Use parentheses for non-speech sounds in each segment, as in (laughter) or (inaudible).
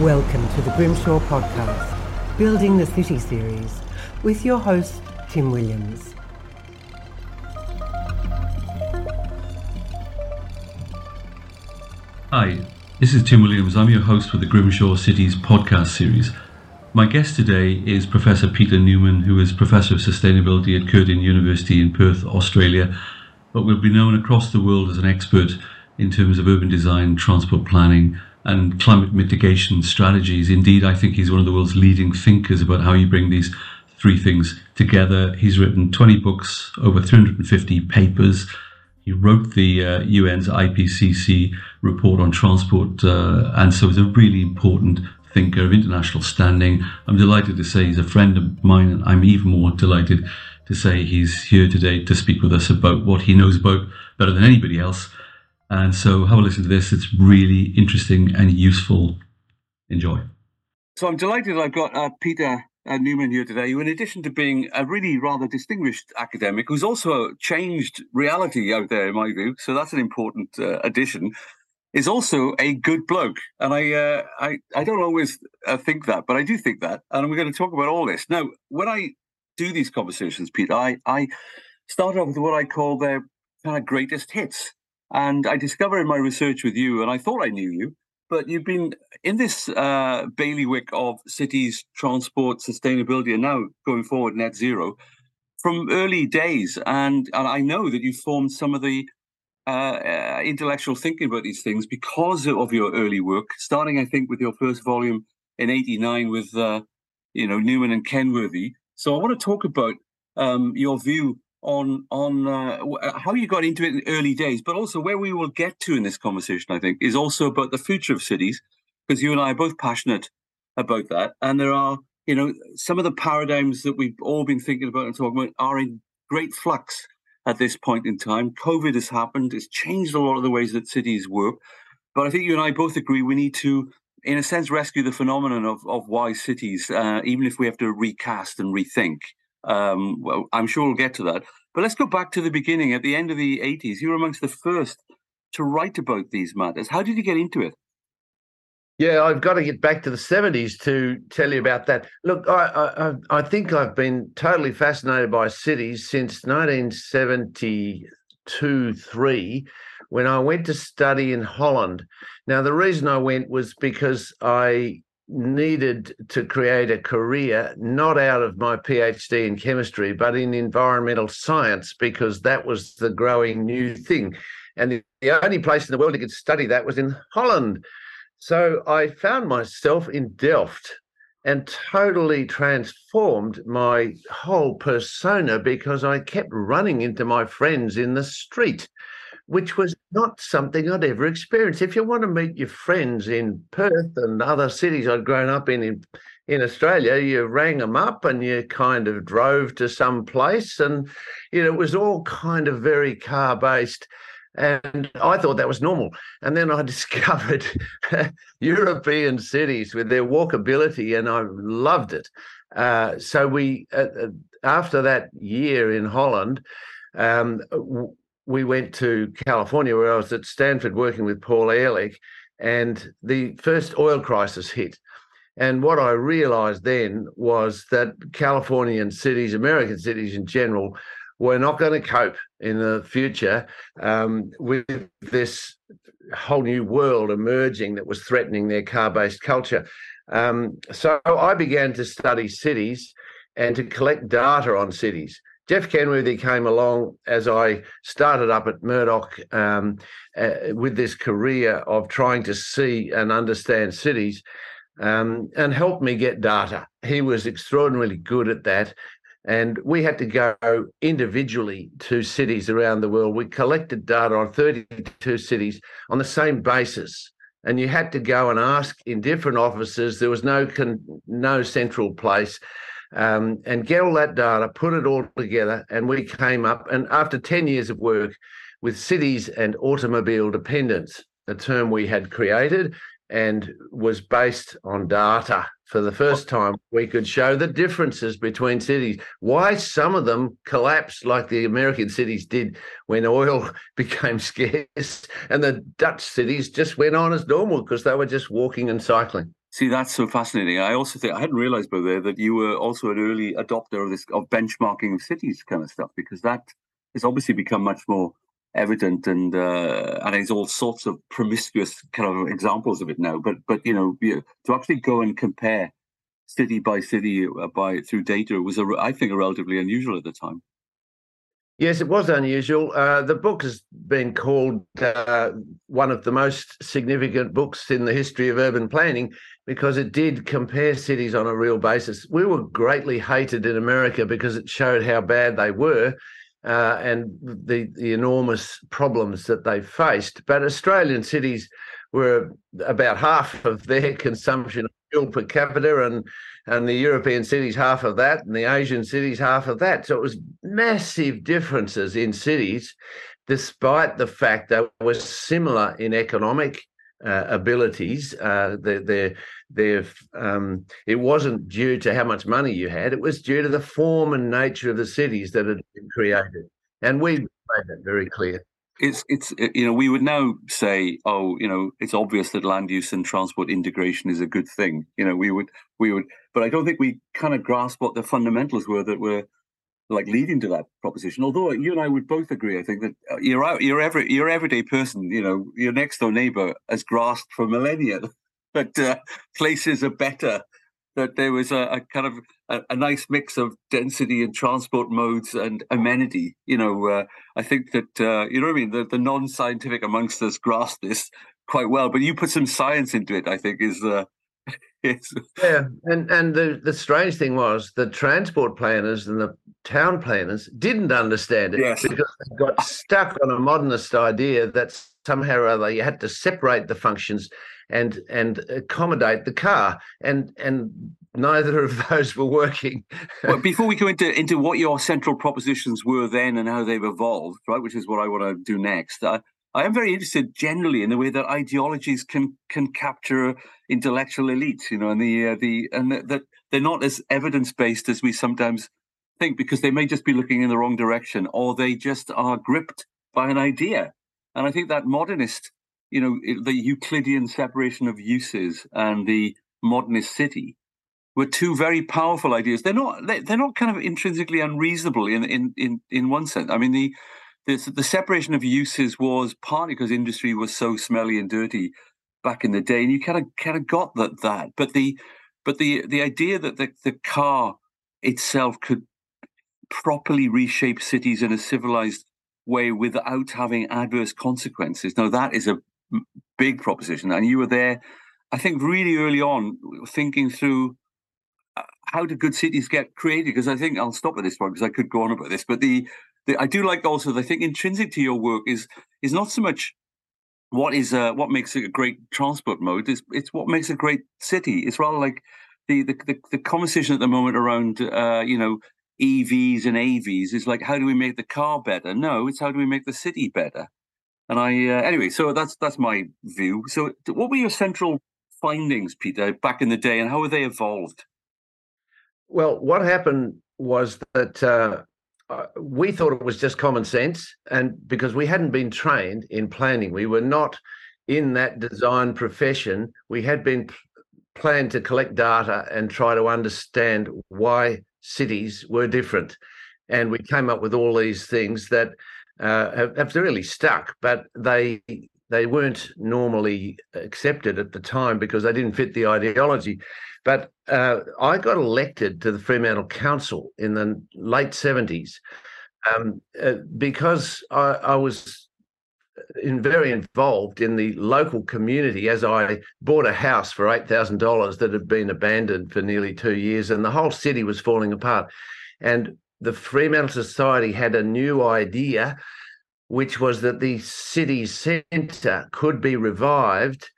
Welcome to the Grimshaw Podcast, Building the City series, with your host, Tim Williams. Hi, this is Tim Williams. I'm your host for the Grimshaw Cities podcast series. My guest today is Professor Peter Newman, who is Professor of Sustainability at Curtin University in Perth, Australia, but will be known across the world as an expert in terms of urban design, transport planning, and climate mitigation strategies. Indeed, I think he's one of the world's leading thinkers about how you bring these three things together. He's written 20 books, over 350 papers. He wrote the uh, UN's IPCC report on transport, uh, and so he's a really important thinker of international standing. I'm delighted to say he's a friend of mine, and I'm even more delighted to say he's here today to speak with us about what he knows about better than anybody else and so have a listen to this. It's really interesting and useful. Enjoy. So I'm delighted I've got uh, Peter uh, Newman here today, who, in addition to being a really rather distinguished academic, who's also changed reality out there, in my view. So that's an important uh, addition. Is also a good bloke, and I uh, I I don't always uh, think that, but I do think that, and we're going to talk about all this now. When I do these conversations, Peter, I I start off with what I call their kind of greatest hits. And I discovered in my research with you, and I thought I knew you, but you've been in this uh, bailiwick of cities, transport, sustainability, and now going forward, net zero from early days. And, and I know that you formed some of the uh, uh, intellectual thinking about these things because of your early work, starting, I think, with your first volume in 89 with, uh, you know, Newman and Kenworthy. So I want to talk about um, your view on on uh, uh, how you got into it in early days, but also where we will get to in this conversation. I think is also about the future of cities, because you and I are both passionate about that, and there are you know some of the paradigms that we've all been thinking about and talking about are in great flux at this point in time. COVID has happened; it's changed a lot of the ways that cities work. But I think you and I both agree we need to, in a sense, rescue the phenomenon of of why cities, uh, even if we have to recast and rethink. Um, well, I'm sure we'll get to that. But let's go back to the beginning. At the end of the 80s, you were amongst the first to write about these matters. How did you get into it? Yeah, I've got to get back to the 70s to tell you about that. Look, I, I, I think I've been totally fascinated by cities since 1972 3 when I went to study in Holland. Now, the reason I went was because I needed to create a career not out of my PhD in chemistry, but in environmental science, because that was the growing new thing. And the, only place in the world you could study that was in Holland. So I found myself in Delft and totally transformed my whole persona because I kept running into my friends in the street which was not something I'd ever experienced. If you want to meet your friends in Perth and other cities I'd grown up in, in in Australia, you rang them up and you kind of drove to some place, and you know it was all kind of very car based. And I thought that was normal. And then I (laughs) discovered (laughs) European cities with their walkability, and I loved it. Uh, so we, uh, uh after that year in Holland, um, we went to California where I was at Stanford working with Paul Ehrlich, and the first oil crisis hit. And what I realized then was that Californian cities, American cities in general, were not going to cope in the future um, with this whole new world emerging that was threatening their car based culture. Um, so I began to study cities and to collect data on cities. Jeff Kenworthy came along as I started up at Murdoch um, uh, with this career of trying to see and understand cities um, and helped me get data. He was extraordinarily good at that. And we had to go individually to cities around the world. We collected data on 32 cities on the same basis. And you had to go and ask in different offices. There was no con- no central place um, and get all that data, put it all together. And we came up, and after 10 years of work with cities and automobile dependence, a term we had created and was based on data. For the first time, we could show the differences between cities, why some of them collapsed like the American cities did when oil (laughs) became scarce, and the Dutch cities just went on as normal because they were just walking and cycling. See, that's so fascinating. I also think I hadn't realized, by the way, that you were also an early adopter of this of benchmarking of cities kind of stuff, because that has obviously become much more evident and uh, and there's all sorts of promiscuous kind of examples of it now. But but you know to actually go and compare city by city uh, by through data was a, I think a relatively unusual at the time. Yes, it was unusual. Uh, the book has been called uh, one of the most significant books in the history of urban planning because it did compare cities on a real basis. We were greatly hated in America because it showed how bad they were uh, and the, the enormous problems that they faced. But Australian cities were about half of their (laughs) consumption of fuel per capita, and and the European cities half of that, and the Asian cities half of that. So it was massive differences in cities, despite the fact that were similar in economic uh, abilities. Uh, they're, they're, um, it wasn't due to how much money you had, it was due to the form and nature of the cities that had been created. And we made that very clear. It's, it's, you know, we would now say, oh, you know, it's obvious that land use and transport integration is a good thing. You know, we would, we would, but I don't think we kind of grasp what the fundamentals were that were like leading to that proposition. Although you and I would both agree, I think that uh, your your every your everyday person, you know, your next door neighbor has grasped for millennia (laughs) that uh, places are better. That there was a, a kind of a, a, nice mix of density and transport modes and amenity. You know, uh, I think that uh, you know what I mean. The, the non-scientific amongst us grasp this quite well, but you put some science into it. I think is uh. (laughs) Yeah, and and the the strange thing was the transport planners and the town planners didn't understand it yes. because they got stuck on a modernist idea that somehow or other you had to separate the functions and and accommodate the car and and neither of those were working well, before we go into into what your central propositions were then and how they've evolved right which is what i want to do next uh, I am very interested generally in the way that ideologies can can capture intellectual elites, you know, and the uh, the and that they're not as evidence based as we sometimes think, because they may just be looking in the wrong direction, or they just are gripped by an idea. And I think that modernist, you know, the Euclidean separation of uses and the modernist city were two very powerful ideas. They're not they're not kind of intrinsically unreasonable in in in in one sense. I mean the the, the separation of uses was partly because industry was so smelly and dirty back in the day, and you kind of kind of got that that. But the but the the idea that the, the car itself could properly reshape cities in a civilized way without having adverse consequences. Now that is a big proposition, and you were there, I think, really early on, thinking through uh, how do good cities get created? Because I think I'll stop at this point because I could go on about this, but the I do like also. I think intrinsic to your work is is not so much what is uh, what makes a great transport mode. It's it's what makes a great city. It's rather like the the the, the conversation at the moment around uh, you know EVs and AVs is like how do we make the car better? No, it's how do we make the city better. And I uh, anyway, so that's that's my view. So, what were your central findings, Peter, back in the day, and how have they evolved? Well, what happened was that uh, uh, we thought it was just common sense, and because we hadn't been trained in planning, we were not in that design profession. We had been planned to collect data and try to understand why cities were different, and we came up with all these things that uh, have, have really stuck, but they they weren't normally accepted at the time because they didn't fit the ideology. But uh, I got elected to the Fremantle Council in the late 70s um, uh, because I, I was in very involved in the local community as I bought a house for $8,000 that had been abandoned for nearly two years and the whole city was falling apart. And the Fremantle Society had a new idea, which was that the city centre could be revived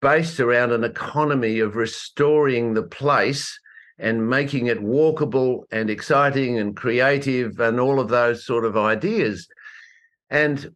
based around an economy of restoring the place and making it walkable and exciting and creative and all of those sort of ideas. And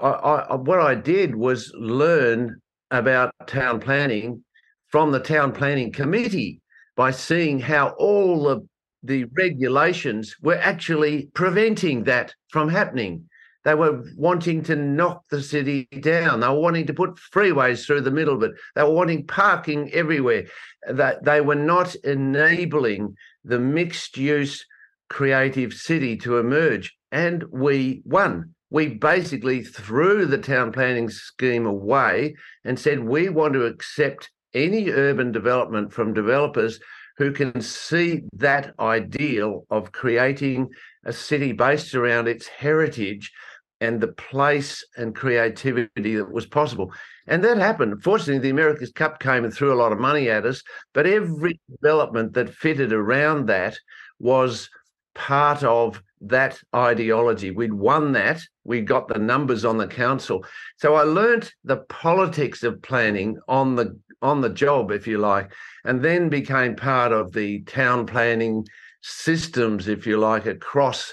I, I, what I did was learn about town planning from the town planning committee by seeing how all the the regulations were actually preventing that from happening. They were wanting to knock the city down. They were wanting to put freeways through the middle of it. They were wanting parking everywhere. That they were not enabling the mixed use creative city to emerge. And we won. We basically threw the town planning scheme away and said we want to accept any urban development from developers who can see that ideal of creating a city based around its heritage and the place and creativity that was possible. And that happened. Fortunately, the America's Cup came and threw a lot of money at us, but every development that fitted around that was part of that ideology. We'd won that. We got the numbers on the council. So I learnt the politics of planning on the on the job, if you like, and then became part of the town planning systems, if you like, across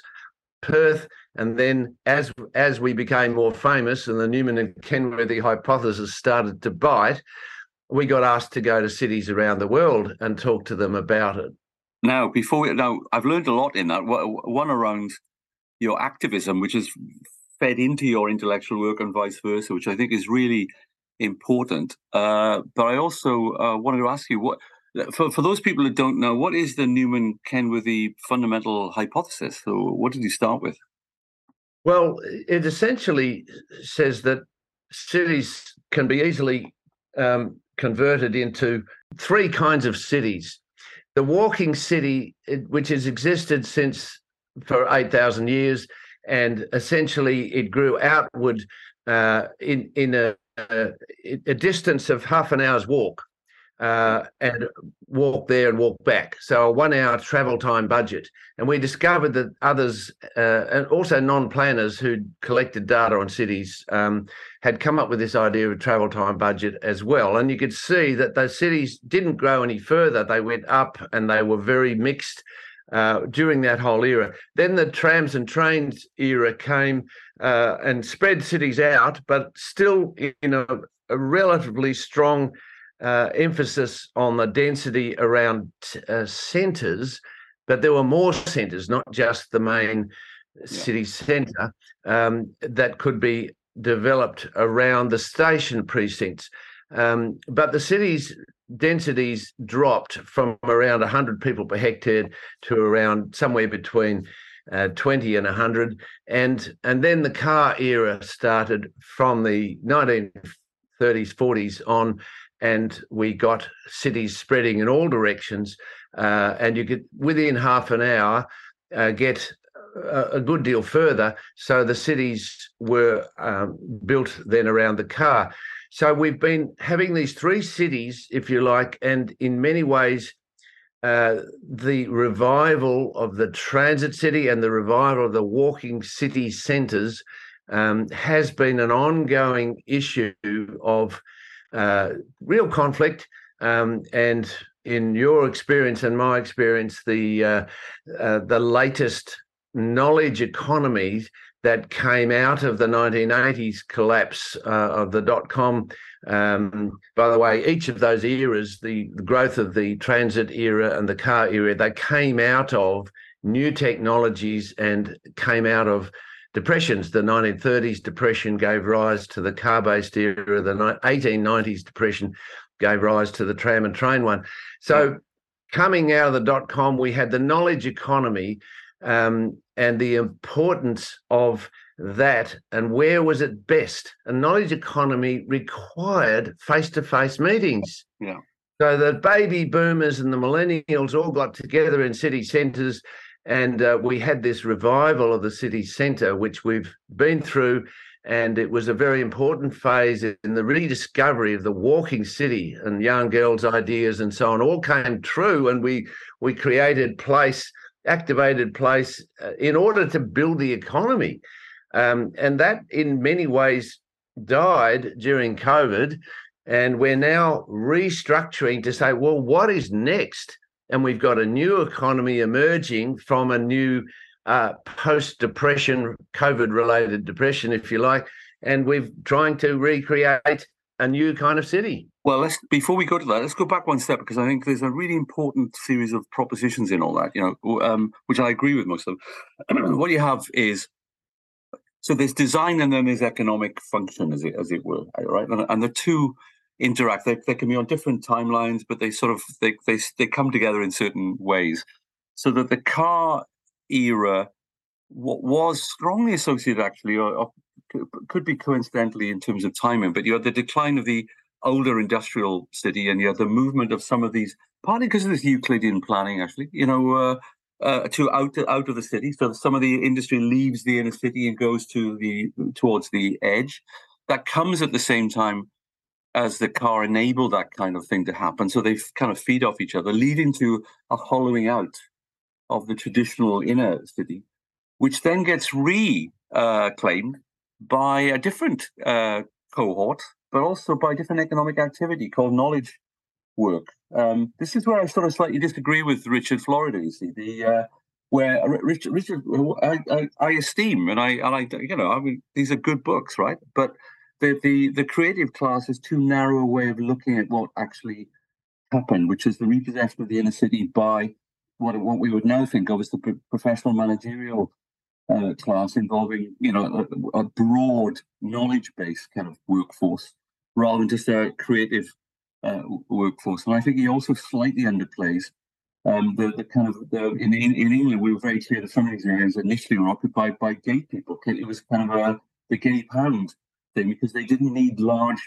Perth and then as as we became more famous and the Newman and Kenworthy hypothesis started to bite, we got asked to go to cities around the world and talk to them about it. Now, before we, now, I've learned a lot in that. One around your activism, which is fed into your intellectual work and vice versa, which I think is really important. Uh, but I also uh, wanted to ask you what, for, for those people that don't know, what is the Newman Kenworthy fundamental hypothesis? So, what did you start with? Well, it essentially says that cities can be easily um, converted into three kinds of cities. The walking city, which has existed since for 8,000 years, and essentially it grew outward uh, in, in a, a, a distance of half an hour's walk uh, and walk there and walk back. So a one hour travel time budget. And we discovered that others, uh, and also non planners who collected data on cities, um, had come up with this idea of travel time budget as well. And you could see that those cities didn't grow any further, they went up and they were very mixed. Uh, during that whole era. Then the trams and trains era came uh, and spread cities out, but still in a, a relatively strong uh, emphasis on the density around uh, centres, but there were more centres, not just the main city centre, um, that could be developed around the station precincts. Um, but the city's densities dropped from around 100 people per hectare to around somewhere between uh, 20 and 100 and and then the car era started from the 1930s 40s on and we got cities spreading in all directions. Uh, and you could, within half an hour, uh, get a, a, good deal further. So the cities were um, built then around the car. So we've been having these three cities, if you like, and in many ways, uh, the revival of the transit city and the revival of the walking city centres um, has been an ongoing issue of uh, real conflict. Um, and in your experience and my experience, the uh, uh, the latest knowledge economies that came out of the 1980s collapse uh, of the dot com. Um, by the way, each of those eras, the, the, growth of the transit era and the car era, they came out of new technologies and came out of depressions. The 1930s depression gave rise to the car based era, the 1890s depression gave rise to the tram and train one. So, coming out of the dot com, we had the knowledge economy um, and the importance of that and where was it best? A knowledge economy required face to face meetings. Yeah. So the baby boomers and the millennials all got together in city centres and uh, we had this revival of the city centre, which we've been through. And it was a very important phase in the rediscovery of the walking city and Jan Gehl's ideas and so on all came true. And we we created place, activated place uh, in order to build the economy. Um, and that in many ways died during COVID. And we're now restructuring to say, well, what is next? and we've got a new economy emerging from a new uh, post-depression, COVID-related depression, if you like, and we're trying to recreate a new kind of city. Well, let's before we go to that, let's go back one step because I think there's a really important series of propositions in all that, you know, um, which I agree with most of. (clears throat) what you have is So there's design and then there's economic function, as it as it were, right? And, and the two interact. They, they can be on different timelines, but they sort of they they they come together in certain ways. So that the car era was strongly associated, actually, or, or could be coincidentally in terms of timing. But you had the decline of the older industrial city, and you had the movement of some of these, partly because of this Euclidean planning, actually. You know. Uh, uh, to out out of the city. So some of the industry leaves the inner city and goes to the towards the edge. That comes at the same time as the car enabled that kind of thing to happen. So they kind of feed off each other, leading to a hollowing out of the traditional inner city, which then gets reclaimed uh, by a different uh, cohort, but also by different economic activity called knowledge work. Um, this is where I sort of slightly disagree with Richard Florida. You see, the uh, where Richard, Richard, I, I, I, esteem and I, I, you know, I mean, these are good books, right? But the the the creative class is too narrow a way of looking at what actually happened, which is the repossession of the inner city by what what we would now think of as the professional managerial uh, class, involving you know a, a broad knowledge based kind of workforce rather than just a creative uh, workforce. And I think he also slightly underplays um, the, the kind of the, in, in, in England, we were very clear that some of these areas initially were occupied by gay people. It was kind of a the gay pound thing because they didn't need large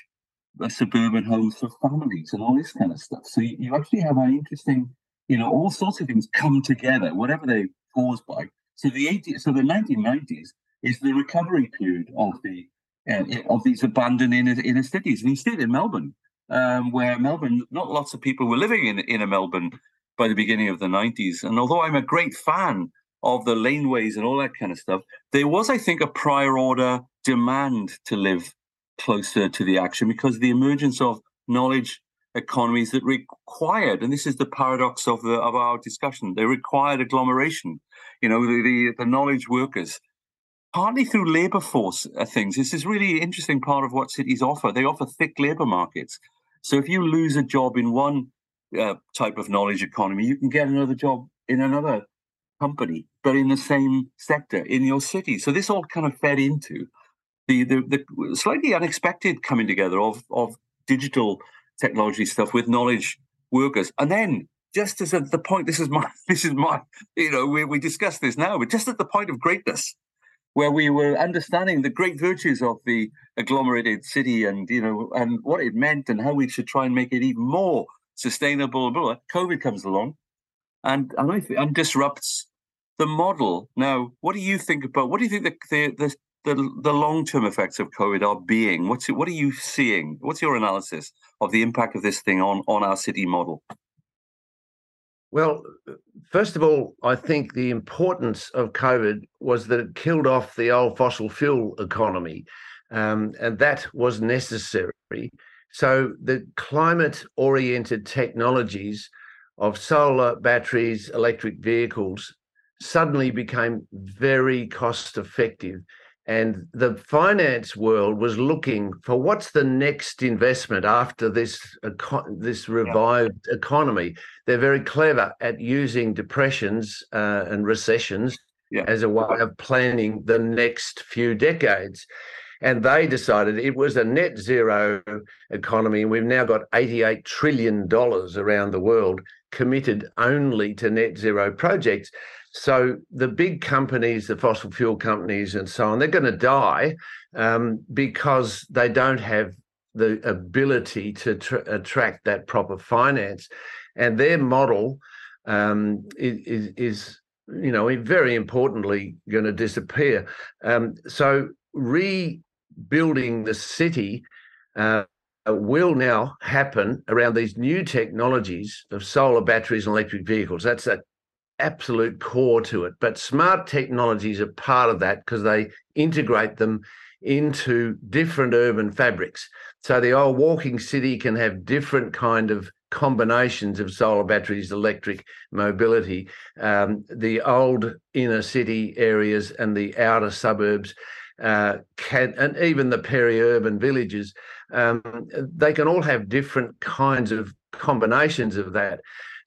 uh, suburban homes for families and all this kind of stuff. So you, you actually have an interesting, you know, all sorts of things come together, whatever they caused by. So the 80s, so the 1990s is the recovery period of the uh, of these abandoned inner, inner cities. And see it in Melbourne um, where Melbourne, not lots of people were living in in a Melbourne by the beginning of the 90s. And although I'm a great fan of the laneways and all that kind of stuff, there was, I think, a prior order demand to live closer to the action because the emergence of knowledge economies that required, and this is the paradox of the of our discussion, they required agglomeration. You know, the the, the knowledge workers partly through labor force uh, things. This is really interesting part of what cities offer. They offer thick labor markets. So if you lose a job in one uh, type of knowledge economy, you can get another job in another company, but in the same sector in your city. So this all kind of fed into the the, the slightly unexpected coming together of of digital technology stuff with knowledge workers, and then just as at the point, this is my (laughs) this is my you know we we discussed this now, but just at the point of greatness where we were understanding the great virtues of the agglomerated city and you know and what it meant and how we should try and make it even more sustainable. Blah, COVID comes along, and and I and disrupts the model. Now, what do you think about? What do you think the the the, the, the long term effects of COVID are being? What's what are you seeing? What's your analysis of the impact of this thing on on our city model? Well, first of all, I think the importance of COVID was that it killed off the old fossil fuel economy, um, and that was necessary. So the climate oriented technologies of solar batteries, electric vehicles suddenly became very cost effective and the finance world was looking for what's the next investment after this this revived yeah. economy. They're very clever at using depressions uh, and recessions yeah. as a way of planning the next few decades. And they decided it was a net zero economy. And we've now got $88 trillion around the world committed only to net zero projects. So the big companies, the fossil fuel companies, and so on, they're going to die um, because they don't have the ability to tr- attract that proper finance, and their model um, is, is, you know, very importantly going to disappear. Um, so rebuilding the city. Uh, will now happen around these new technologies of solar batteries and electric vehicles. That's a absolute core to it. But smart technologies are part of that because they integrate them into different urban fabrics. So the old walking city can have different kind of combinations of solar batteries, electric mobility. Um, the old inner city areas and the outer suburbs uh, can, and even the peri-urban villages, um, they can all have different kinds of combinations of that.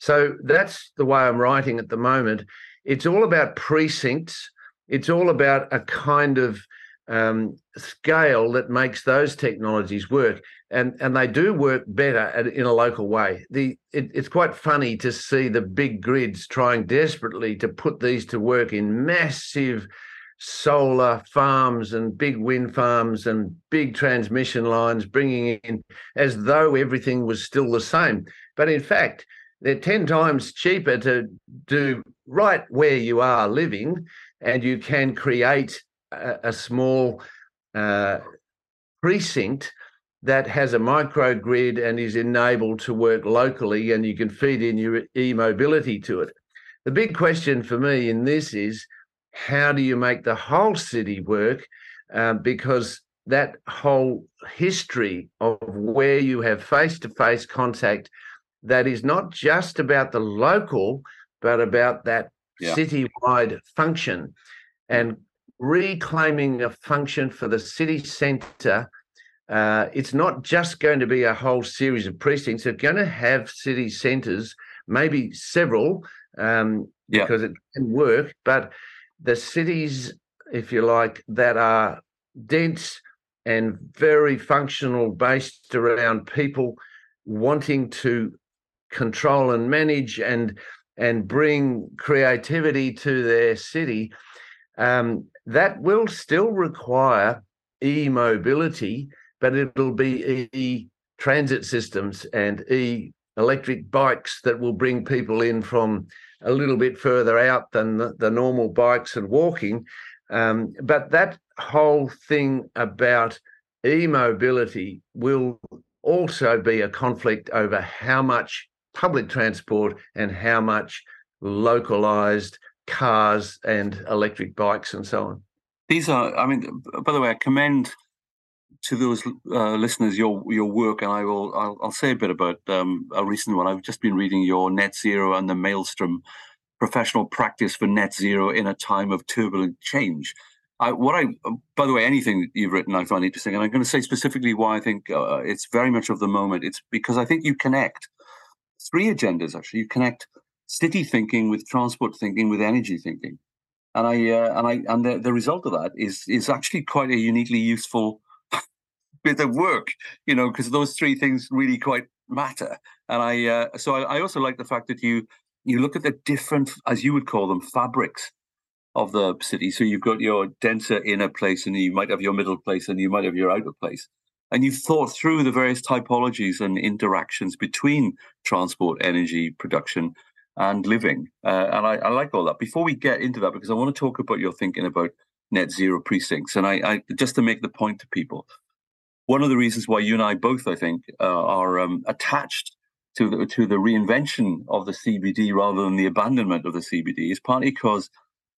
So that's the way I'm writing at the moment. It's all about precincts. It's all about a kind of um, scale that makes those technologies work, and and they do work better at, in a local way. The it, it's quite funny to see the big grids trying desperately to put these to work in massive solar farms and big wind farms and big transmission lines, bringing in as though everything was still the same. But in fact, they're 10 times cheaper to do right where you are living, and you can create a, a small uh, precinct that has a microgrid and is enabled to work locally, and you can feed in your e mobility to it. The big question for me in this is how do you make the whole city work? Uh, because that whole history of where you have face to face contact that is not just about the local, but about that yeah. citywide function and reclaiming a function for the city centre. Uh, it's not just going to be a whole series of precincts. They're going to have city centres, maybe several, um, yeah. because it can work. But the cities, if you like, that are dense and very functional, based around people wanting to control and manage and and bring creativity to their city, um, that will still require e-mobility, but it'll be e transit systems and e electric bikes that will bring people in from a little bit further out than the, the normal bikes and walking. Um, but that whole thing about e-mobility will also be a conflict over how much public transport and how much localized cars and electric bikes and so on. These are, I mean, by the way, I commend to those uh, listeners your your work, and I will I'll, I'll say a bit about um, a recent one. I've just been reading your Net Zero and the Maelstrom professional practice for net zero in a time of turbulent change. I, what I, by the way, anything you've written, I find interesting, and I'm going to say specifically why I think uh, it's very much of the moment. It's because I think you connect three agendas. Actually, you connect city thinking with transport thinking with energy thinking, and I uh, and I and the, the result of that is is actually quite a uniquely useful (laughs) bit of work. You know, because those three things really quite matter. And I uh, so I, I also like the fact that you you look at the different, as you would call them, fabrics of the city. So you've got your denser inner place, and you might have your middle place, and you might have your outer place. And you've thought through the various typologies and interactions between transport, energy, production, and living. Uh, and I, I, like all that. Before we get into that, because I want to talk about your thinking about net zero precincts, and I, I just to make the point to people, one of the reasons why you and I both, I think, uh, are um, attached to the to the reinvention of the CBD rather than the abandonment of the CBD is partly because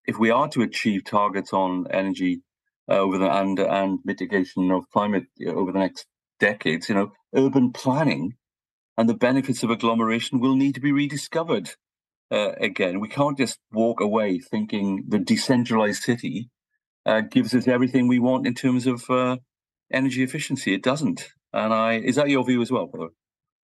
if we are to achieve targets on energy uh, over the and and mitigation of climate over the next decades, you know, urban planning and the benefits of agglomeration will need to be rediscovered uh, again. We can't just walk away thinking the decentralized city uh, gives us everything we want in terms of uh, energy efficiency. It doesn't. And I is that your view as well, way?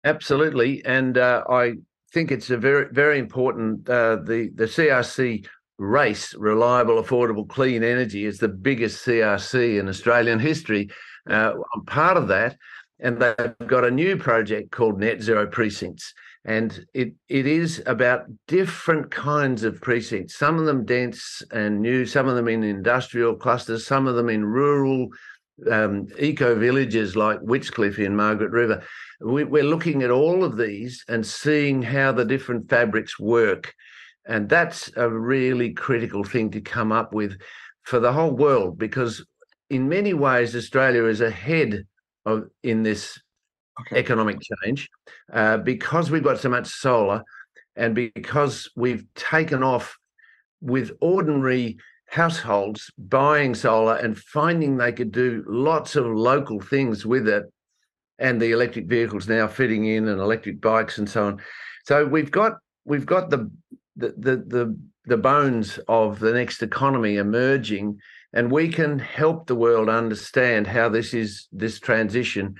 Absolutely, and uh, I think it's a very very important. Uh, the the CRC race, reliable, affordable, clean energy, is the biggest CRC in Australian history. Uh, I'm part of that, and they've got a new project called Net Zero Precincts, and it it is about different kinds of precincts. Some of them dense and new, some of them in industrial clusters, some of them in rural um, eco villages like Witchcliffe in Margaret River we, we're looking at all of these and seeing how the different fabrics work. And that's a really critical thing to come up with for the whole world because in many ways Australia is ahead of in this okay. economic change uh, because we've got so much solar and because we've taken off with ordinary households buying solar and finding they could do lots of local things with it and the electric vehicles now fitting in and electric bikes and so on. So we've got we've got the the the the, the bones of the next economy emerging, and we can help the world understand how this is this transition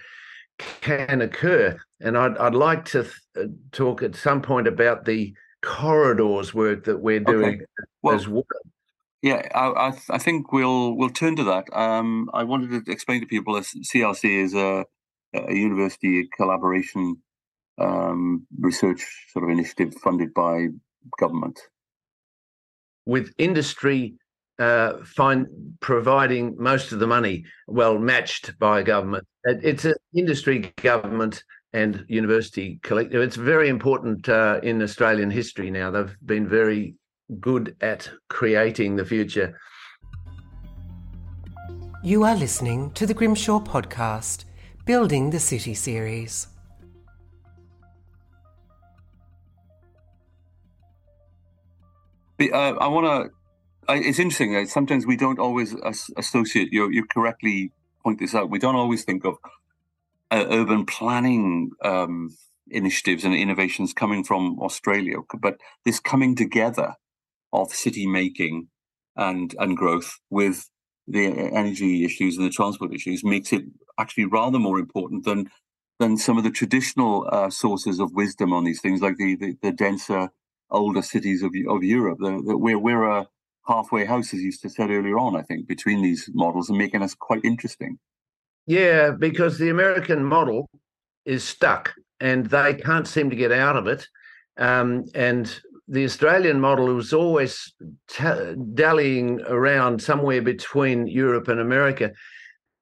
can occur. And I'd I'd like to th- uh, talk at some point about the corridors work that we're doing okay. well, as well. Yeah, I, I, I, think we'll we'll turn to that. Um, I wanted to explain to people that CRC is a, a university collaboration um, research sort of initiative funded by government. With industry uh, find providing most of the money, well matched by government. It's an industry, government, and university collective. It's very important uh, in Australian history now. They've been very good at creating the future. You are listening to the Grimshaw podcast, Building the City series. Uh, I want to. It's interesting. Sometimes we don't always associate. You you correctly point this out. We don't always think of uh, urban planning um, initiatives and innovations coming from Australia, but this coming together of city making and and growth with the energy issues and the transport issues makes it actually rather more important than than some of the traditional uh, sources of wisdom on these things, like the the, the denser, older cities of of Europe. The, we're we're a halfway house, as you said earlier on. I think between these models and making us quite interesting. Yeah, because the American model is stuck, and they can't seem to get out of it. Um, and the Australian model was always t- dallying around somewhere between Europe and America.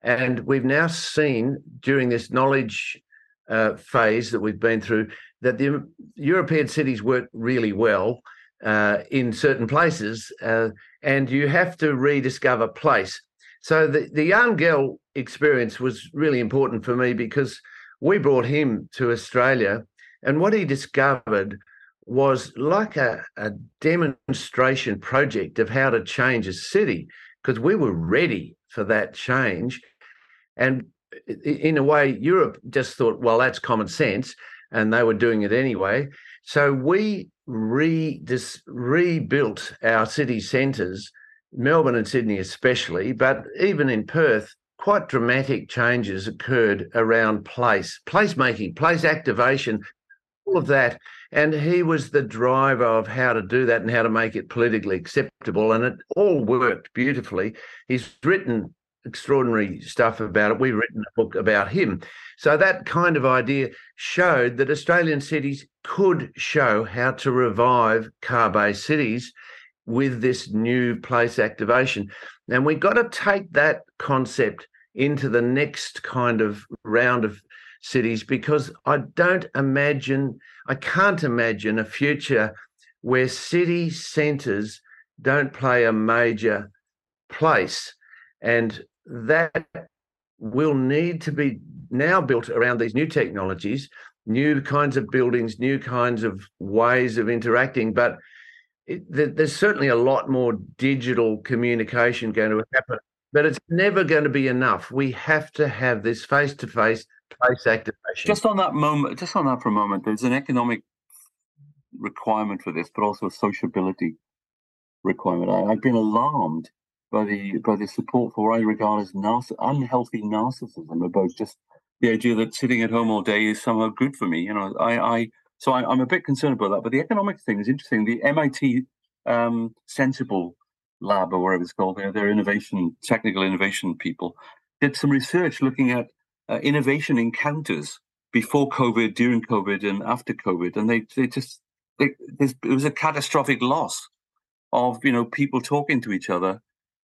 And we've now seen during this knowledge uh, phase that we've been through that the European cities work really well uh, in certain places, uh, and you have to rediscover place. So the, the Gehl experience was really important for me because we brought him to Australia, and what he discovered was like a, a demonstration project of how to change a city because we were ready for that change. And in a way, Europe just thought, well, that's common sense. And they were doing it anyway. So we re- dis- rebuilt our city centres, Melbourne and Sydney especially, but even in Perth, quite dramatic changes occurred around place, placemaking, place activation, all of that. And he was the driver of how to do that and how to make it politically acceptable. And it all worked beautifully. He's written extraordinary stuff about it. We've written a book about him. So that kind of idea showed that Australian cities could show how to revive car based cities with this new place activation. And we've got to take that concept into the next kind of round of cities because I don't imagine, I can't imagine a future where city centres don't play a major place. And that will need to be now built around these new technologies, new kinds of buildings, new kinds of ways of interacting. But it, there's certainly a lot more digital communication going to happen, but it's never going to be enough. We have to have this face to face price activation. Just on that moment, just on that for a moment, there's an economic requirement for this, but also a sociability requirement. I, have been alarmed by the by the support for what I regard as narciss- unhealthy narcissism about just the idea that sitting at home all day is somehow good for me. You know, I, I so I, am a bit concerned about that. But the economic thing is interesting. The MIT um, Senseable Lab or whatever it's called, their, their innovation, technical innovation people, did some research looking at uh, innovation encounters before COVID, during COVID, and after COVID, and they they just it was a catastrophic loss of you know people talking to each other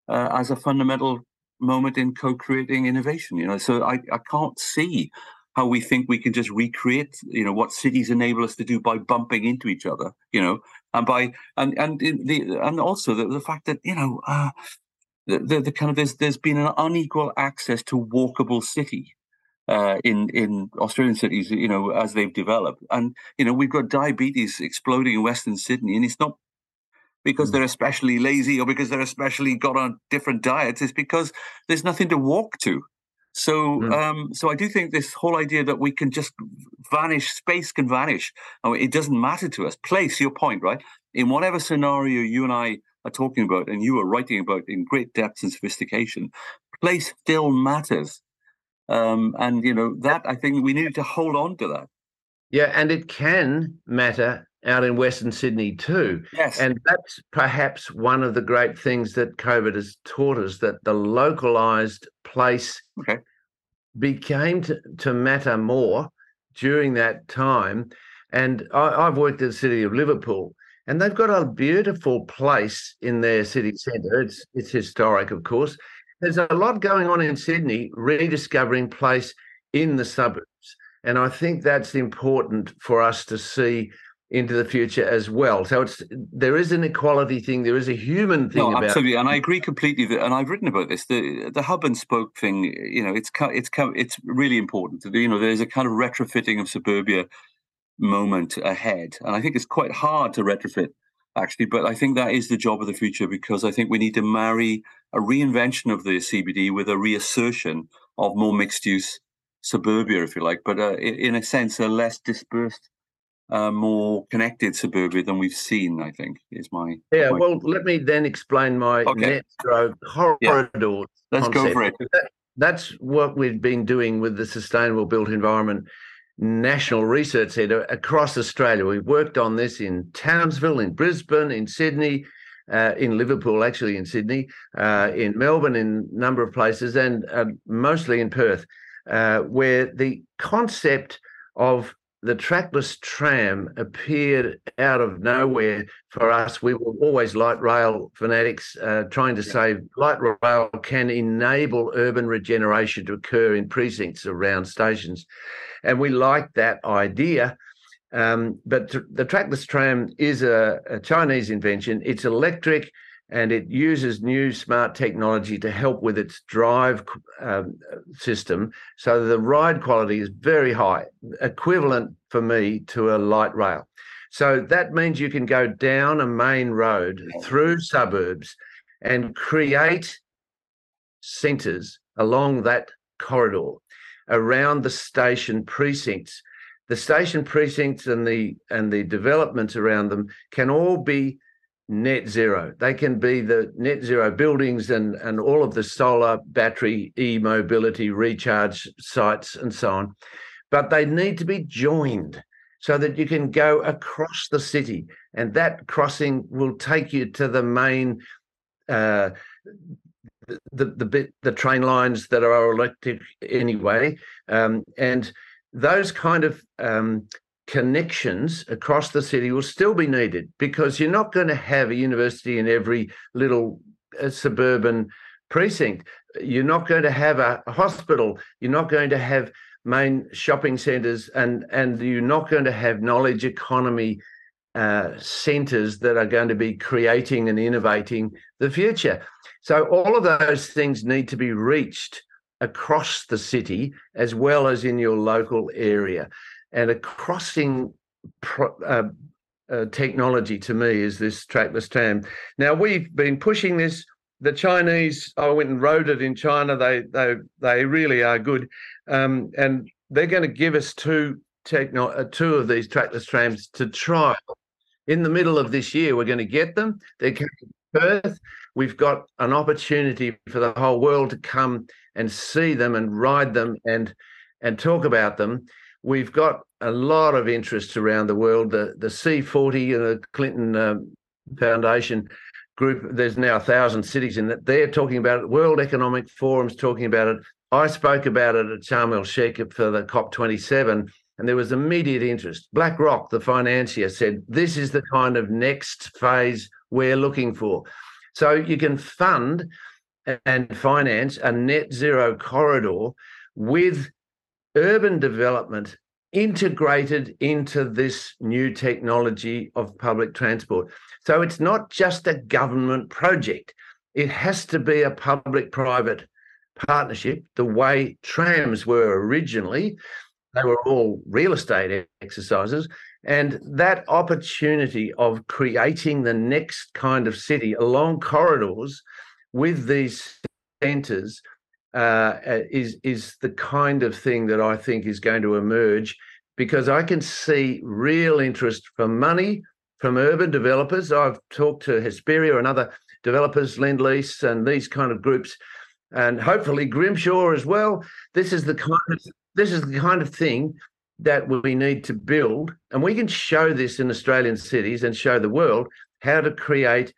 uh, as a fundamental moment in co-creating innovation. You know, so I I can't see how we think we can just recreate you know what cities enable us to do by bumping into each other. You know, and by and and the and also the, the fact that you know. Uh, the, the, the kind of there's there's been an unequal access to walkable city uh, in in Australian cities, you know, as they've developed. And you know, we've got diabetes exploding in Western Sydney, and it's not because mm. they're especially lazy or because they're especially got on different diets. is because there's nothing to walk to. So, mm. um, so I do think this whole idea that we can just vanish, space can vanish. I mean, it doesn't matter to us. Place, your point, right? In whatever scenario you and I are talking about, and you are writing about in great depth and sophistication, place still matters. Um, and you know that I think we need to hold on to that. Yeah, and it can matter out in Western Sydney too. Yes. And that's perhaps one of the great things that COVID has taught us that the localized place Okay. became to, to matter more during that time. And I, I've worked at the city of Liverpool, and they've got a beautiful place in their city centre. It's it's historic, of course. There's a lot going on in Sydney, rediscovering place in the suburbs, and I think that's important for us to see into the future as well. So it's there is an equality thing, there is a human thing No, absolutely, and I agree completely. That, and I've written about this. The the hub and spoke thing. You know, it's it's it's really important. You know, there's a kind of retrofitting of suburbia moment ahead, and I think it's quite hard to retrofit actually. But I think that is the job of the future because I think we need to marry a reinvention of the CBD with a reassertion of more mixed use suburbia, if you like, but uh, in a sense, a less dispersed. Uh, more connected suburbia than we've seen, I think, is my Yeah, my- well, let me then explain my Okay. net zero corridor. Let's go for it. That- that's what we've been doing with the Sustainable Built Environment National Research Centre across Australia. We've worked on this in Townsville, in Brisbane, in Sydney, uh, in Liverpool, actually in Sydney, uh, in Melbourne, in a number of places, and uh, mostly in Perth, uh, where the concept of the trackless tram appeared out of nowhere for us. We were always light rail fanatics, uh, trying to Yeah. say light rail can enable urban regeneration to occur in precincts around stations. And we liked that idea. Um, but the trackless tram is a, a Chinese invention. It's electric and it uses new smart technology to help with its drive um, system. So the ride quality is very high, equivalent for me to a light rail. So that means you can go down a main road through suburbs and create centres along that corridor around the station precincts. The station precincts and the and the developments around them can all be net zero. They can be the net zero buildings and, and all of the solar, battery, e mobility, recharge sites, and so on. But they need to be joined so that you can go across the city. And that crossing will take you to the main. Uh, the, the bit the train lines that are electric anyway, um, and those kind of um, connections across the city will still be needed because you're not going to have a university in every little uh, suburban precinct. You're not going to have a, hospital. You're not going to have main shopping centres, and and you're not going to have knowledge economy uh, centres that are going to be creating and innovating the future. So all of those things need to be reached across the city as well as in your local area and a crossing pro, uh, uh, technology to me is this trackless tram. Now we've been pushing this. The Chinese, I went and rode it in China. They they they really are good, um, and they're going to give us two techno uh, two of these trackless trams to trial. In the middle of this year, we're going to get them. They're coming to Perth. We've got an opportunity for the whole world to come and see them and ride them and and talk about them we've got a lot of interest around the world. The the C40 and the Clinton um, Foundation group. There's now a thousand cities in it. They're talking about it. World Economic Forum's talking about it. I spoke about it at Sharm el Sheikh for the COP27, and there was immediate interest. BlackRock, the financier, said this is the kind of next phase we're looking for. So you can fund and finance a net zero corridor with urban development integrated into this new technology of public transport. So it's not just a government project, it has to be a public private partnership, the way trams were originally. They were all real estate exercises. And that opportunity of creating the next kind of city along corridors with these centres uh, is is the kind of thing that I think is going to emerge because I can see real interest from money from urban developers. I've talked to Hesperia and other developers, Lend Lease, and these kind of groups, and hopefully Grimshaw as well. This is the kind of this is the kind of thing that we need to build, and we can show this in Australian cities and show the world how to create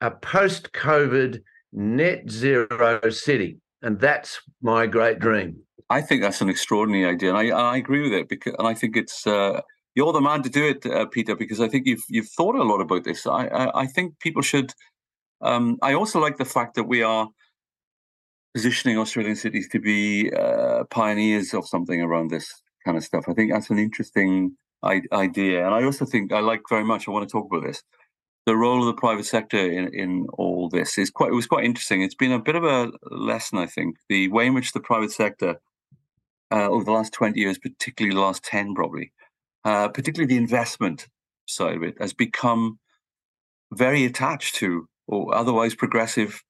a post COVID net zero city. And that's my great dream. I think that's an extraordinary idea, and I, I agree with it because, and I think it's uh, you're the man to do it, uh, Peter, because I think you've you've thought a lot about this. I I, I think people should. Um, I also like the fact that we are positioning Australian cities to be uh, pioneers of something around this kind of stuff. I think that's an interesting idea, and I also think I like very much. I want to talk about this. The role of the private sector in, in all this is quite. It was quite interesting. It's been a bit of a lesson, I think. The way in which the private sector uh, over the last twenty years, particularly the last ten, probably, uh, particularly the investment side of it, has become very attached to or otherwise progressive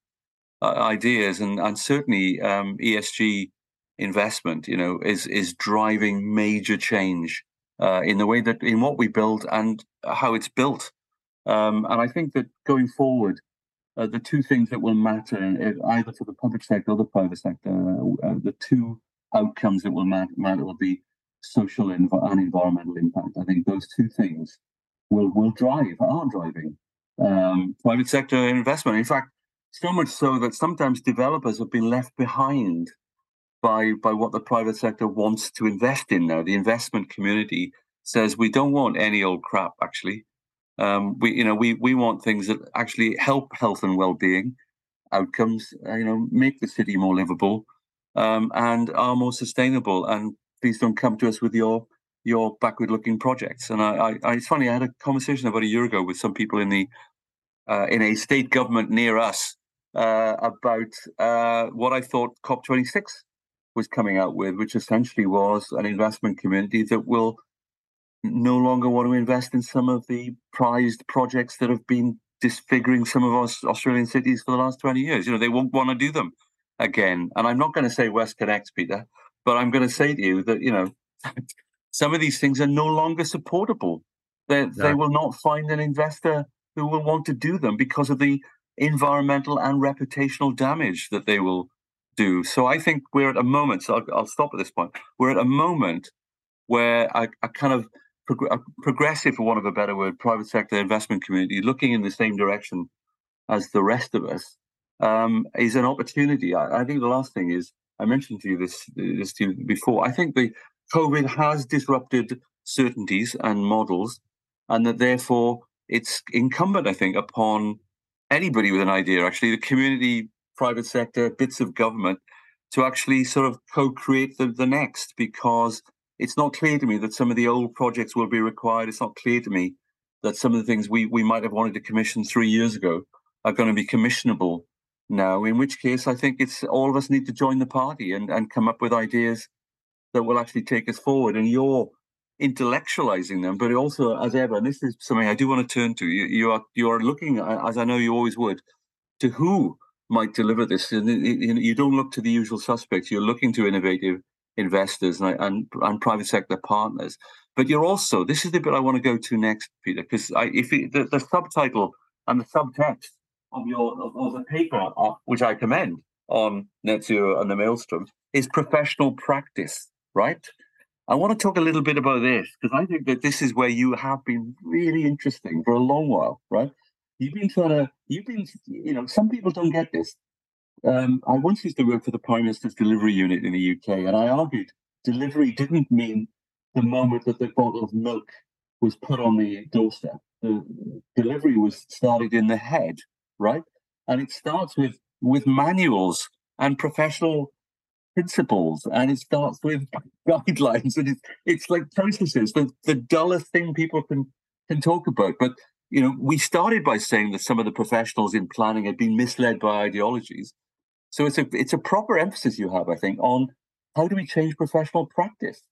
uh, ideas, and and certainly um, ESG investment, you know, is is driving major change uh, in the way that in what we build and how it's built. Um, and I think that going forward, uh, the two things that will matter, either for the public sector or the private sector, uh, the two outcomes that will matter, matter will be social and, and environmental impact. I think those two things will will drive, are driving um, private sector investment. In fact, so much so that sometimes developers have been left behind by by what the private sector wants to invest in now. The investment community says we don't want any old crap. Actually, um, we you know we we want things that actually help health and well being outcomes. Uh, you know, make the city more livable um, and are more sustainable. And please don't come to us with your your backward looking projects. And I, I, it's funny. I had a conversation about a year ago with some people in the uh, in a state government near us uh, about uh, what I thought COP26 was coming out with, which essentially was an investment community that will no longer want to invest in some of the prized projects that have been disfiguring some of our Australian cities for the last 20 years. You know, they won't want to do them again. And I'm not going to say WestConnex, Peter, but I'm going to say to you that, you know, (laughs) some of these things are no longer supportable. They, no. they will not find an investor who will want to do them because of the environmental and reputational damage that they will do. So I think we're at a moment, so I'll, I'll stop at this point. We're at a moment where a, a kind of prog- a progressive, for want of a better word, private sector investment community looking in the same direction as the rest of us um, is an opportunity. I, I, think the last thing is I mentioned to you this this to you before. I think the COVID has disrupted certainties and models, and that therefore it's incumbent, I think, upon anybody with an idea, actually, the community, private sector, bits of government, to actually sort of co-create the, the next because it's not clear to me that some of the old projects will be required. It's not clear to me that some of the things we, we might have wanted to commission three years ago are going to be commissionable now, in which case I think it's all of us need to join the party and, and come up with ideas that will actually take us forward. And you're intellectualizing them, but also as ever, and this is something I do want to turn to. You, you are you are looking, uh, as I know you always would, to who might deliver this. And you don't look to the usual suspects. You're looking to innovative investors and, and, and private sector partners. But you're also this is the bit I want to go to next, Peter, because if it, the, the subtitle and the subtext of your of, of the paper, uh, which I commend on net zero and the maelstrom, is professional practice, right? I want to talk a little bit about this because I think that this is where you have been really interesting for a long while, right? You've been trying to, you've been, you know, some people don't get this. Um, I once used to work for the Prime Minister's delivery unit in the UK, and I argued delivery didn't mean the moment that the bottle of milk was put on the doorstep. The delivery was started in the head, right? And it starts with with manuals and professional principles and it starts with (laughs) guidelines and it's, it's like processes the, the dullest thing people can can talk about but you know we started by saying that some of the professionals in planning had been misled by ideologies so it's a it's a proper emphasis you have i think on how do we change professional practice?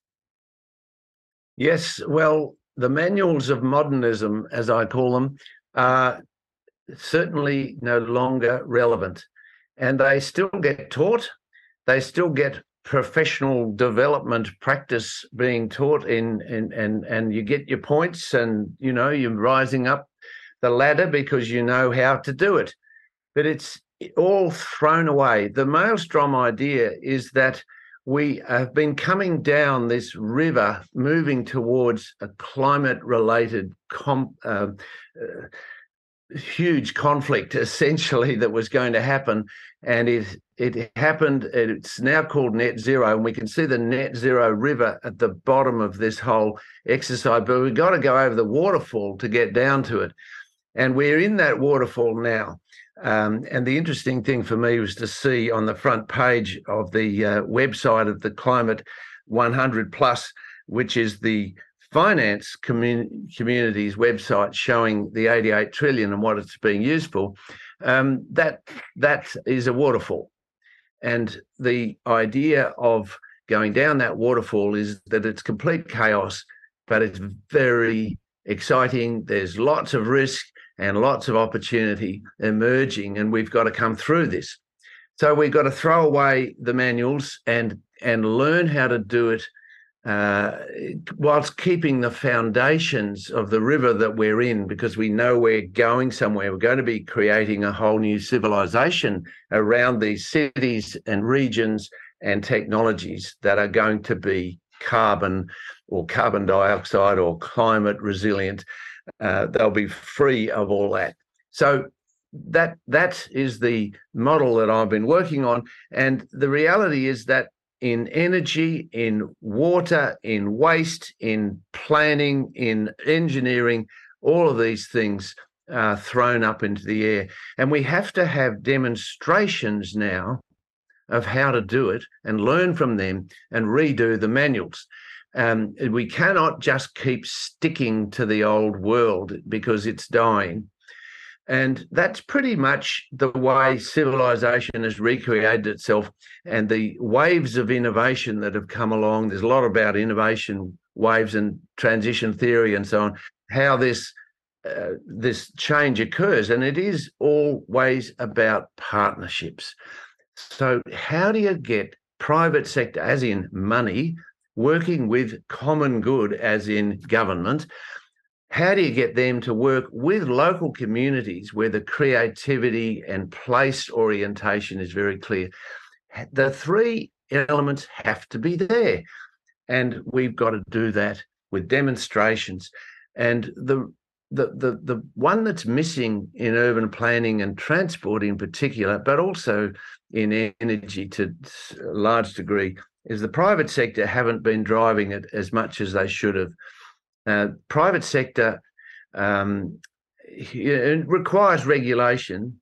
Yes well the manuals of modernism as i call them are certainly no longer relevant. And they still get taught they still get professional development practice being taught in and and and you get your points and you know you're rising up the ladder because you know how to do it. But it's all thrown away. The maelstrom idea is that we have been coming down this river, moving towards a climate related uh, uh, huge conflict (laughs) essentially that was going to happen. And it it happened it's now called net zero and we can see the net zero river at the bottom of this whole exercise but we've got to go over the waterfall to get down to it. And we're in that waterfall now um, and the interesting thing for me was to see on the front page of the uh, website of the climate 100 plus which is the finance commun- community's website showing the 88 trillion and what it's being used for, um, that that is a waterfall. And the idea of going down that waterfall is that it's complete chaos, but it's very exciting. There's lots of risk and lots of opportunity emerging, and we've got to come through this. So we've got to throw away the manuals and and learn how to do it uh, whilst keeping the foundations of the river that we're in, because we know we're going somewhere. We're going to be creating a whole new civilization around these cities and regions and technologies that are going to be carbon or carbon dioxide or climate resilient. Uh, they'll be free of all that. So that that is the model that I've been working on, and the reality is that in energy, in water, in waste, in planning, in engineering, all of these things are thrown up into the air. And we have to have demonstrations now of how to do it and learn from them and redo the manuals. Um, we cannot just keep sticking to the old world because it's dying. And that's pretty much the way civilization has recreated itself and the waves of innovation that have come along. There's a lot about innovation waves and transition theory and so on, how this uh, this change occurs. And it is always about partnerships. So, how do you get private sector, as in money, working with common good, as in government, how do you get them to work with local communities where the creativity and place orientation is very clear? The three elements have to be there. And we've got to do that with demonstrations. And the the, the the one that's missing in urban planning and transport in particular, but also in energy to a large degree, is the private sector haven't been driving it as much as they should have. Uh, private sector um, requires regulation,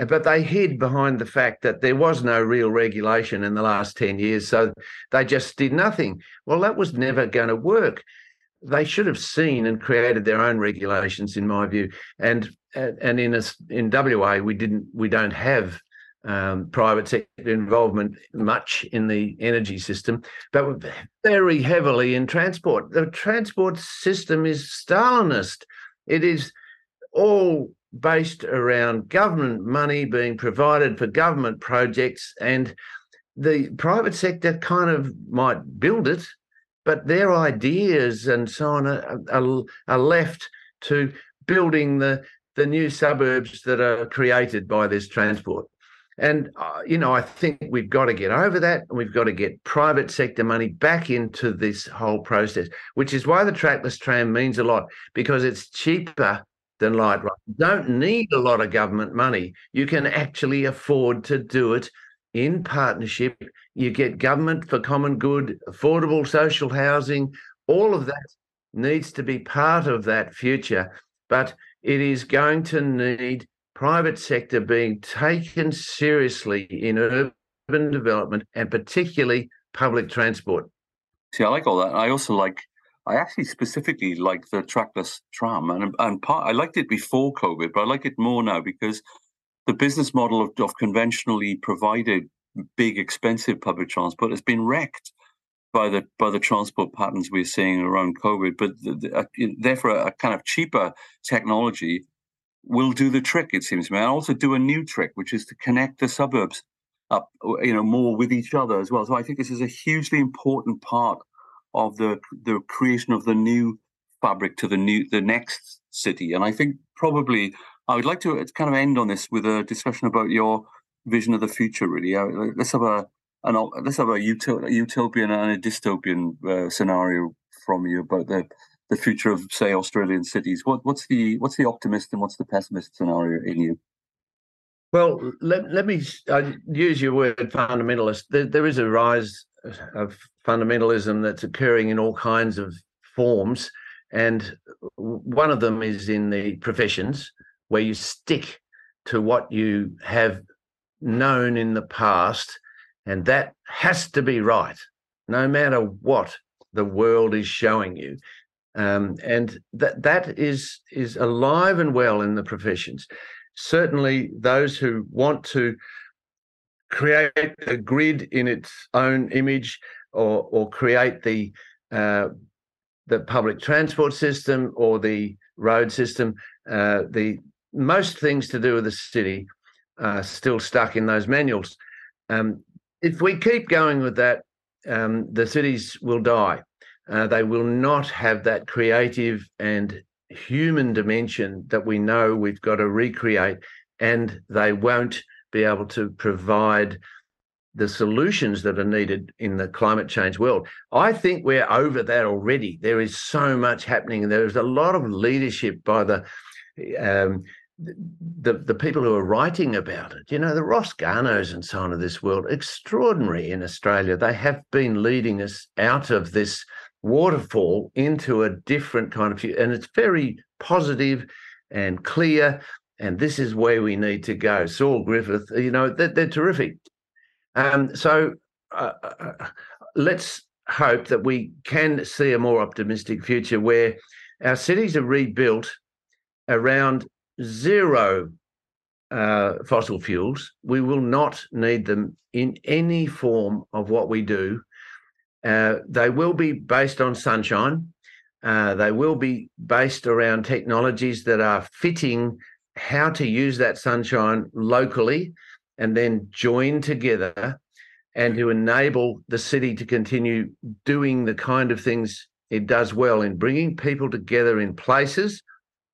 uh, but they hid behind the fact that there was no real regulation in the last 10 years. So they just did nothing. Well, that was never going to work. They should have seen and created their own regulations, in my view. And and in a, in WA, we didn't we don't have um, private sector involvement much in the energy system, but very heavily in transport. The transport system is Stalinist. It is all based around government money being provided for government projects, and the private sector kind of might build it, but their ideas and so on are, are, are left to building the the new suburbs that are created by this transport. And, uh, you know, I think we've got to get over that. And we've got to get private sector money back into this whole process, which is why the trackless tram means a lot because it's cheaper than light rail. You don't need a lot of government money. You can actually afford to do it in partnership. You get government for common good, affordable social housing, all of that needs to be part of that future. But it is going to need private sector being taken seriously in urban development and particularly public transport. See, I like all that. I also like, I actually specifically like the trackless tram, and and part, I liked it before COVID, but I like it more now because the business model of, of conventionally provided big, expensive public transport has been wrecked by the by the transport patterns we're seeing around COVID. But the, the, uh, therefore, a kind of cheaper technology will do the trick, it seems to me. And also do a new trick, which is to connect the suburbs up, you know, more with each other as well. So I think this is a hugely important part of the the creation of the new fabric to the new the next city. And I think probably I would like to kind of end on this with a discussion about your vision of the future. Really, uh, let's have a let's have a utopian and a dystopian uh, scenario from you about the the future of say Australian cities. What what's the what's the optimist and what's the pessimist scenario in you? Well, let, let me uh, use your word fundamentalist. There, there is a rise of fundamentalism that's occurring in all kinds of forms. And one of them is in the professions where you stick to what you have known in the past. And that has to be right, no matter what the world is showing you. Um, and that that is is alive and well in the professions. Certainly, those who want to create a grid in its own image, or or create the uh, the public transport system or the road system, uh, the most things to do with the city are still stuck in those manuals. Um, if we keep going with that, um, the cities will die. Uh, they will not have that creative and human dimension that we know we've got to recreate, and they won't be able to provide the solutions that are needed in the climate change world. I think we're over that already. There is so much happening. And there is a lot of leadership by the um, the the people who are writing about it. You know, the Ross Garnauts and so on of this world, extraordinary in Australia. They have been leading us out of this waterfall into a different kind of future. And it's very positive and clear. And this is where we need to go. Saul Griffith, you know, they're, they're terrific. Um, so uh, uh, uh, let's hope that we can see a more optimistic future where our cities are rebuilt around zero uh, fossil fuels. We will not need them in any form of what we do uh, they will be based on sunshine. Uh, they will be based around technologies that are fitting how to use that sunshine locally and then join together and to enable the city to continue doing the kind of things it does well in bringing people together in places,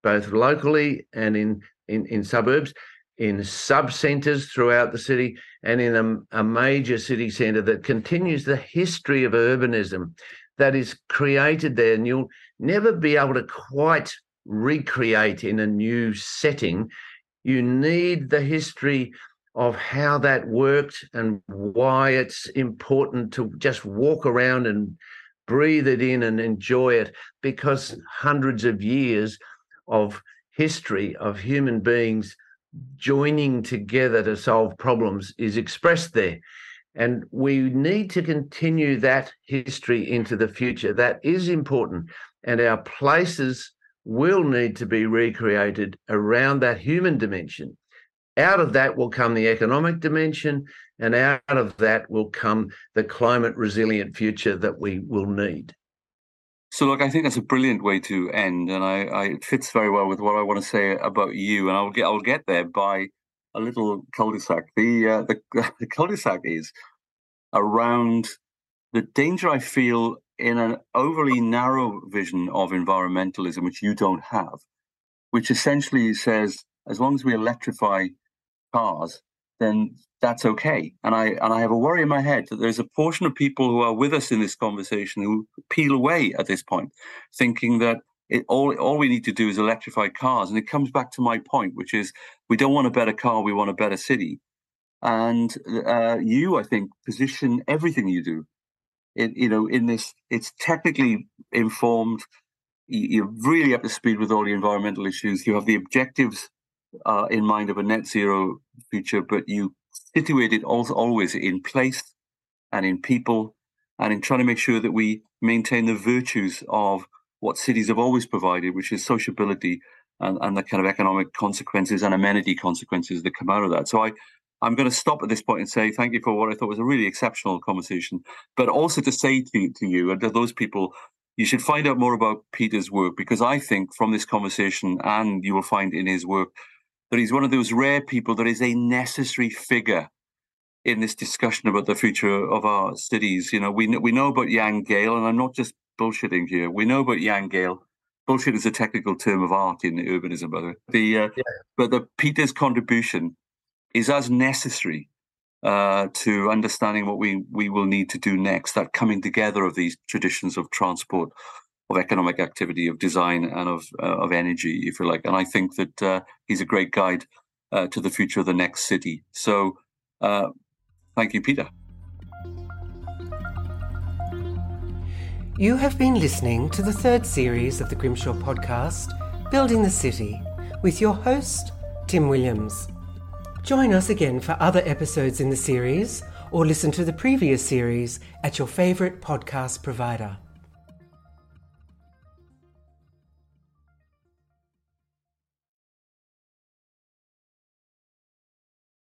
both locally and in, in, in suburbs, in sub centres throughout the city and in a, a major city centre that continues the history of urbanism that is created there. And you'll never be able to quite recreate in a new setting. You need the history of how that worked and why it's important to just walk around and breathe it in and enjoy it because hundreds of years of history of human beings joining together to solve problems is expressed there. And we need to continue that history into the future. That is important. And our places will need to be recreated around that human dimension. Out of that will come the economic dimension, and out of that will come the climate resilient future that we will need. So, look, I think that's a brilliant way to end, and I, I, it fits very well with what I want to say about you. And I'll get I'll get there by a little cul-de-sac. The uh, the, (laughs) the cul-de-sac is around the danger I feel in an overly narrow vision of environmentalism, which you don't have, which essentially says as long as we electrify cars, then that's okay. And I and I have a worry in my head that there's a portion of people who are with us in this conversation who peel away at this point, thinking that it, all all we need to do is electrify cars. And it comes back to my point, which is we don't want a better car, we want a better city. And uh, you, I think, position everything you do, you know, in this. It's technically informed. You're really up to speed with all the environmental issues. You have the objectives uh, in mind of a net zero future, but you situate it also always in place and in people and in trying to make sure that we maintain the virtues of what cities have always provided, which is sociability and, and the kind of economic consequences and amenity consequences that come out of that. So I, I'm going to stop at this point and say thank you for what I thought was a really exceptional conversation, but also to say to, to you and to those people, you should find out more about Peter's work because I think from this conversation and you will find in his work that he's one of those rare people that is a necessary figure in this discussion about the future of our cities. You know, we we know about Jan Gehl, and I'm not just bullshitting here. We know about Jan Gehl. Bullshit is a technical term of art in urbanism, by the way. The uh, yeah. but the Peter's contribution is as necessary uh, to understanding what we we will need to do next. That coming together of these traditions of transport, of economic activity, of design, and of uh, of energy, if you like. And I think that uh, he's a great guide uh, to the future of the next city. So, uh, thank you, Peter. You have been listening to the third series of the Grimshaw podcast, Building the City, with your host, Tim Williams. Join us again for other episodes in the series or listen to the previous series at your favourite podcast provider.